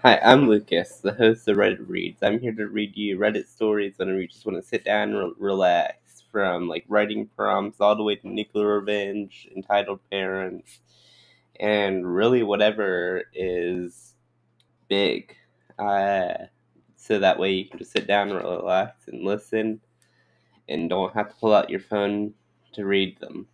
Hi, I'm Lucas, the host of Reddit Reads. I'm here to read you Reddit stories when you just want to sit down and re- relax, from like writing prompts all the way to nuclear revenge, entitled parents, and really whatever is big. Uh, so that way you can just sit down and relax and listen and don't have to pull out your phone to read them.